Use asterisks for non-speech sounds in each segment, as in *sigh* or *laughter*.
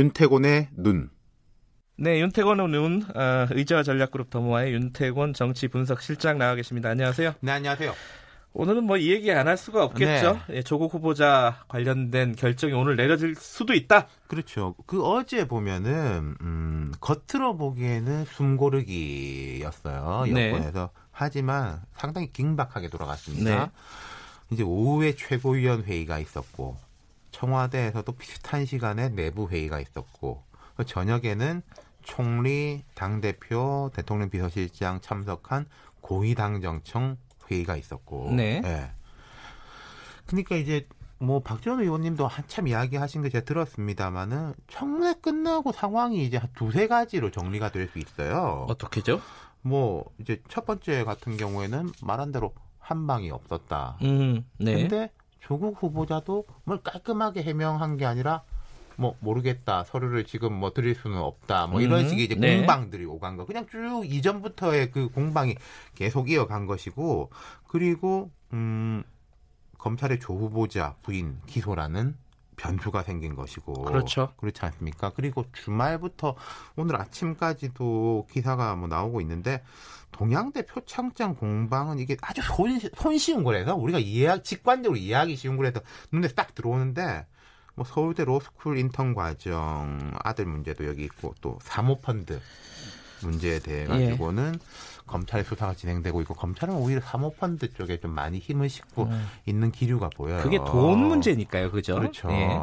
윤태곤의 눈. 네, 윤태곤의 눈, 어, 의자와 전략그룹 더모아의 윤태곤 정치 분석 실장 나와 계십니다. 안녕하세요. 네, 안녕하세요. 오늘은 뭐 이 얘기 안 할 수가 없겠죠. 네. 예, 조국 후보자 관련된 결정이 오늘 내려질 수도 있다. 그렇죠. 그 어제 보면은 음, 겉으로 보기에는 숨고르기였어요. 네. 여권에서. 네. 하지만 상당히 긴박하게 돌아갔습니다. 네. 이제 오후에 최고위원 회의가 있었고 청와대에서도 비슷한 시간에 내부 회의가 있었고 저녁에는 총리, 당대표, 대통령 비서실장 참석한 고위당정청 회의가 있었고. 네. 네. 그러니까 이제 뭐 박지원 의원님도 한참 이야기하신 거 제가 들었습니다마는 청문회 끝나고 상황이 이제 한 두세 가지로 정리가 될 수 있어요. 어떻게죠? 뭐 이제 첫 번째 같은 경우에는 말한 대로 한 방이 없었다. 음, 네. 근데 조국 후보자도 뭘 깔끔하게 해명한 게 아니라 뭐 모르겠다 서류를 지금 뭐 드릴 수는 없다 뭐 이런 음, 식의 이제 네. 공방들이 오간 거 그냥 쭉 이전부터의 그 공방이 계속 이어간 것이고 그리고 음 검찰의 조 후보자 부인 기소라는 변수가 생긴 것이고 그렇죠. 그렇지 않습니까? 그리고 주말부터 오늘 아침까지도 기사가 뭐 나오고 있는데 동양대 표창장 공방은 이게 아주 손, 손쉬운 거라서 우리가 이해 직관적으로 이해하기 쉬운 거라서 눈에 딱 들어오는데 뭐 서울대 로스쿨 인턴 과정 아들 문제도 여기 있고 또 사모펀드 문제에 대해 예. 가지고는 예. 검찰의 수사가 진행되고 있고 검찰은 오히려 사모펀드 쪽에 좀 많이 힘을 싣고 음. 있는 기류가 보여요. 그게 돈 문제니까요, 그죠? 그렇죠. 예. 네.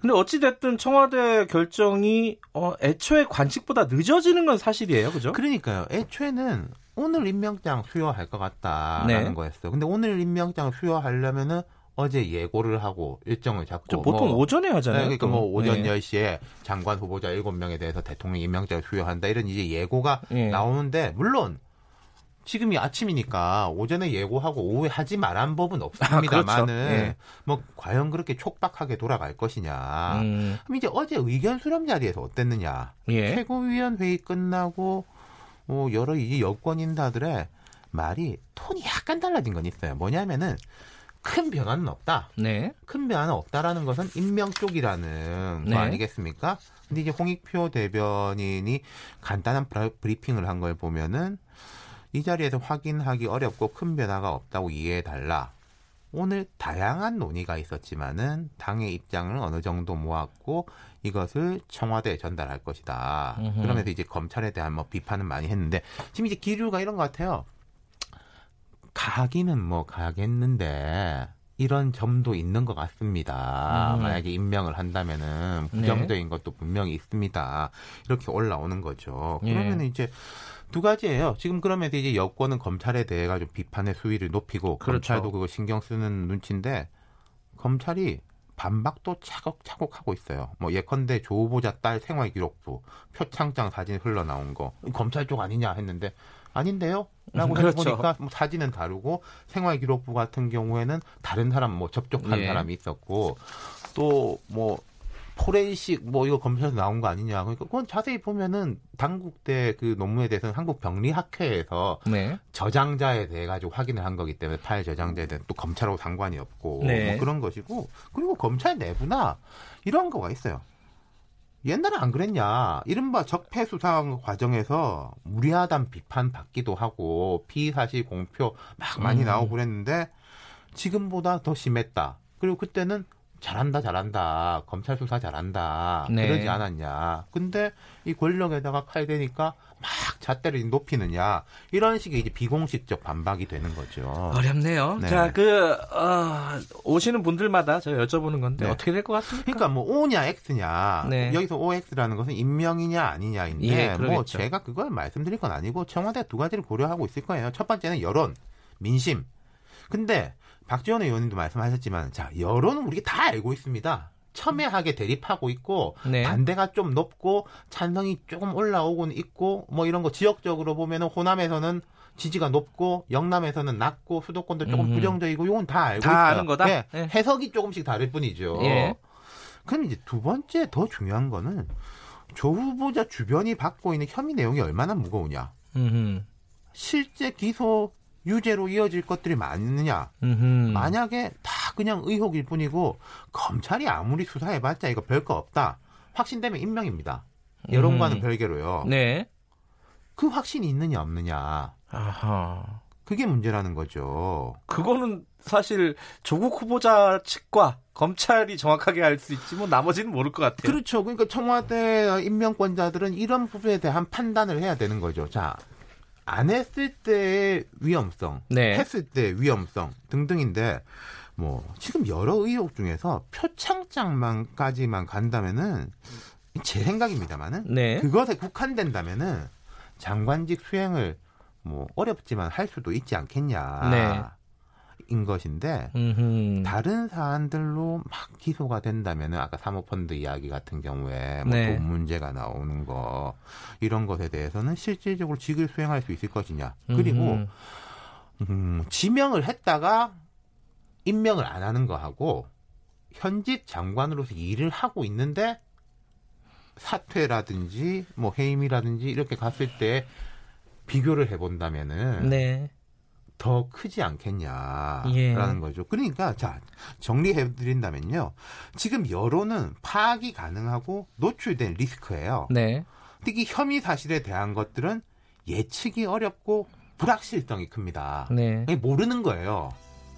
근데 어찌 됐든 청와대 결정이 어, 애초에 관측보다 늦어지는 건 사실이에요, 그죠? 그러니까요. 애초에는 오늘 임명장 수여할 것 같다라는 네. 거였어요. 근데 오늘 임명장 수여하려면은 어제 예고를 하고 일정을 잡고 보통 뭐, 오전에 하잖아요. 네, 그러니까 뭐 오전 네. 10시에 장관 후보자 7명에 대해서 대통령 임명장을 수여한다 이런 이제 예고가 네. 나오는데 물론 지금이 아침이니까 오전에 예고하고 오후에 하지 말한 법은 없습니다만은 아, 그렇죠. 예. 뭐 과연 그렇게 촉박하게 돌아갈 것이냐. 음. 그럼 이제 어제 의견 수렴 자리에서 어땠느냐. 예. 최고위원 회의 끝나고 뭐 여러 이 여권 인사들의 말이 톤이 약간 달라진 건 있어요. 뭐냐면은 큰 변화는 없다. 네. 큰 변화는 없다라는 것은 임명 쪽이라는 네. 거 아니겠습니까? 근데 이제 홍익표 대변인이 간단한 브리핑을 한 걸 보면은 이 자리에서 확인하기 어렵고 큰 변화가 없다고 이해해 달라. 오늘 다양한 논의가 있었지만은 당의 입장을 어느 정도 모았고 이것을 청와대에 전달할 것이다. 으흠. 그러면서 이제 검찰에 대한 뭐 비판은 많이 했는데 지금 이제 기류가 이런 것 같아요. 가기는 뭐 가겠는데 이런 점도 있는 것 같습니다. 음. 만약에 임명을 한다면은 부정적인 네. 것도 분명히 있습니다. 이렇게 올라오는 거죠. 그러면 예. 이제 두 가지예요. 지금 그러면 이제 여권은 검찰에 대해 가지고 비판의 수위를 높이고 그렇죠. 검찰도 그거 신경 쓰는 눈치인데 검찰이 반박도 차곡차곡 하고 있어요. 뭐 예컨대 조 후보자 딸 생활 기록부 표창장 사진 흘러나온 거 검찰 쪽 아니냐 했는데 아닌데요? 라고 그렇죠. 해보니까 뭐 사진은 다르고 생활 기록부 같은 경우에는 다른 사람 뭐 접촉한 예. 사람이 있었고 또 뭐 포렌식 뭐 이거 검찰에서 나온 거 아니냐. 그러니까 그건 자세히 보면은 당국대 그 논문에 대해서는 한국 병리학회에서 네. 저장자에 대해 가지고 확인을 한 거기 때문에 파일 저장자에 대한 또 검찰하고 상관이 없고 네. 뭐 그런 것이고 그리고 검찰 내부나 이런 거가 있어요. 옛날에 안 그랬냐. 이른바 적폐 수사 과정에서 무리하단 비판 받기도 하고 피사실 공표 막 많이 음. 나오고 그랬는데 지금보다 더 심했다. 그리고 그때는 잘한다 잘한다. 검찰 수사 잘한다. 네. 그러지 않았냐. 근데 이 권력에다가 칼 대니까 막 잣대를 높이느냐. 이런 식의 이제 비공식적 반박이 되는 거죠. 어렵네요. 네. 자그 어, 오시는 분들마다 제가 여쭤보는 건데 네. 어떻게 될 것 같습니까? 그러니까 뭐 O냐 X냐. 네. 여기서 OX라는 것은 임명이냐 아니냐인데 예, 뭐 제가 그걸 말씀드릴 건 아니고 청와대 두 가지를 고려하고 있을 거예요. 첫 번째는 여론 민심. 근데 박지원 의원님도 말씀하셨지만 자 여론은 우리가 다 알고 있습니다. 첨예하게 대립하고 있고 네. 반대가 좀 높고 찬성이 조금 올라오곤 있고 뭐 이런 거 지역적으로 보면은 호남에서는 지지가 높고 영남에서는 낮고 수도권도 조금 음. 부정적이고 이건 다 알고 다 있어요. 아는 거다. 네. 네. 해석이 조금씩 다를 뿐이죠. 예. 그럼 이제 두 번째 더 중요한 거는 조 후보자 주변이 받고 있는 혐의 내용이 얼마나 무거우냐. 음흠. 실제 기소 유죄로 이어질 것들이 많느냐? 음흠. 만약에 다 그냥 의혹일 뿐이고 검찰이 아무리 수사해봤자 이거 별거 없다. 확신되면 임명입니다. 여론과는 음. 별개로요. 네. 그 확신이 있느냐 없느냐. 아하. 그게 문제라는 거죠. 그거는 사실 조국 후보자 측과 검찰이 정확하게 알 수 있지 뭐 나머지는 모를 것 같아요. 그렇죠. 그러니까 청와대 임명권자들은 이런 부분에 대한 판단을 해야 되는 거죠. 자, 안 했을 때의 위험성, 네. 했을 때 위험성 등등인데 뭐 지금 여러 의혹 중에서 표창장만까지만 간다면은 제 생각입니다만은 네. 그것에 국한된다면은 장관직 수행을 뭐 어렵지만 할 수도 있지 않겠냐. 네. 인 것인데 음흠. 다른 사안들로 막 기소가 된다면 아까 사모펀드 이야기 같은 경우에 뭐돈 네. 문제가 나오는 거 이런 것에 대해서는 실질적으로 직을 수행할 수 있을 것이냐 그리고 음, 지명을 했다가 임명을 안 하는 거하고 현직 장관으로서 일을 하고 있는데 사퇴라든지 뭐 해임이라든지 이렇게 갔을 때 비교를 해본다면은 네. 더 크지 않겠냐라는 예. 거죠. 그러니까 자 정리해 드린다면요. 지금 여론은 파악이 가능하고 노출된 리스크예요. 네. 특히 혐의 사실에 대한 것들은 예측이 어렵고 불확실성이 큽니다. 네. 모르는 거예요.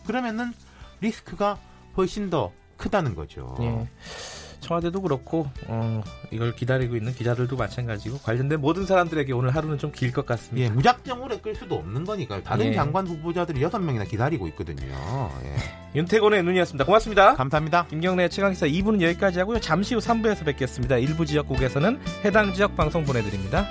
그러면은 리스크가 훨씬 더 크다는 거죠. 예. 청와대도 그렇고 어, 이걸 기다리고 있는 기자들도 마찬가지고 관련된 모든 사람들에게 오늘 하루는 좀 길 것 같습니다. 예, 무작정 오래 끌 수도 없는 거니까요. 다른 예. 장관 후보자들이 여섯 명이나 기다리고 있거든요. 예. *laughs* 윤태곤의 눈이었습니다. 고맙습니다. 감사합니다. 김경래 최강기사 2부는 여기까지 하고요. 잠시 후 3부에서 뵙겠습니다. 일부 지역국에서는 해당 지역 방송 보내드립니다.